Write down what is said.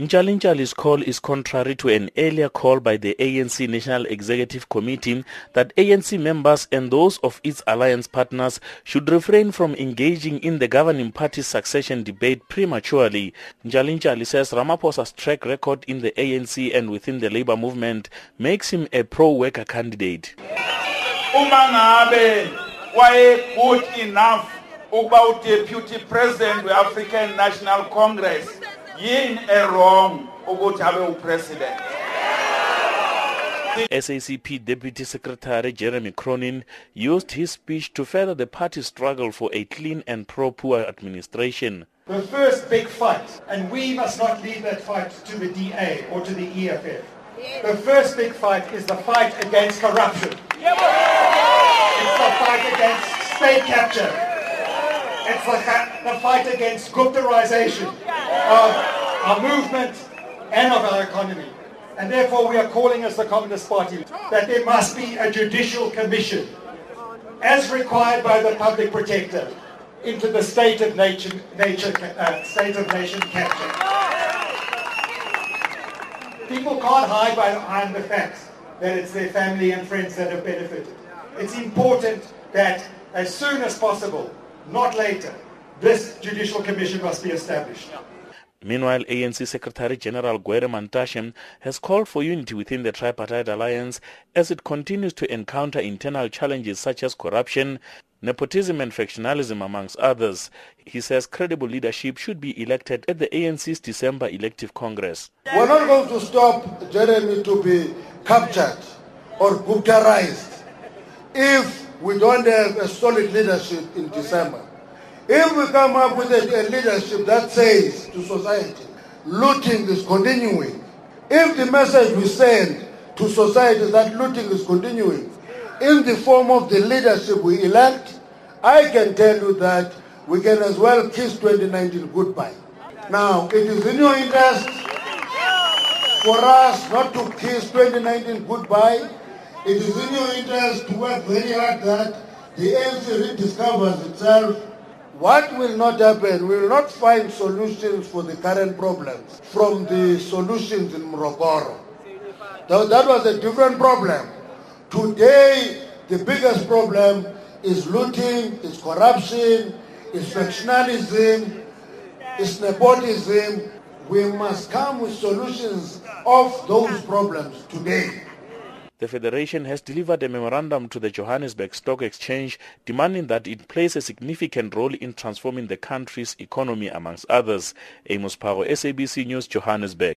Ntshalintshali's call is contrary to an earlier call by the ANC National Executive Committee that ANC members and those of its alliance partners should refrain from engaging in the governing party's succession debate prematurely. Ntshalintshali says Ramaphosa's track record in the ANC and within the labor movement makes him a pro-worker candidate. Good enough ukuba deputy president we-African National Congress yini errong ukuthi abe upresident SACP Deputy Secretary Jeremy Cronin used his speech to further the party's struggle for a clean and pro-poor administration. The first big fight, and we must not leave that fight to the DA or to the EFF. The first big fight is the fight against corruption. It's the fight against state capture. It's the, the fight against Guptarization of our movement and of our economy. And therefore we are calling as the Communist Party that there must be a judicial commission as required by the public protector into the state of nature, nature uh, state of nation capture. People can't hide behind the facts that it's their family and friends that have benefited. It's important that as soon as possible not later. This judicial commission must be established. Meanwhile, ANC Secretary General Gwede Mantashe has called for unity within the tripartite alliance as it continues to encounter internal challenges such as corruption, nepotism and factionalism amongst others. He says credible leadership should be elected at the ANC's December elective congress. We're not going to stop Jeremy to be captured or Guptarized if we don't have a solid leadership in December. If we come up with a, a leadership that says to society, looting is continuing, if the message we send to society is that looting is continuing, in the form of the leadership we elect, I can tell you that we can as well kiss 2019 goodbye. Now, it is in your interest for us not to kiss 2019 goodbye. It is in your interest to work very hard that the ANC rediscovers itself. What will not happen, we will not find solutions for the current problems from the solutions in Morogoro. That was a different problem. Today, the biggest problem is looting, is corruption, is factionalism, is nepotism. We must come with solutions of those problems today. The Federation has delivered a memorandum to the Johannesburg Stock Exchange demanding that it plays a significant role in transforming the country's economy amongst others. Amos Paro, SABC News, Johannesburg.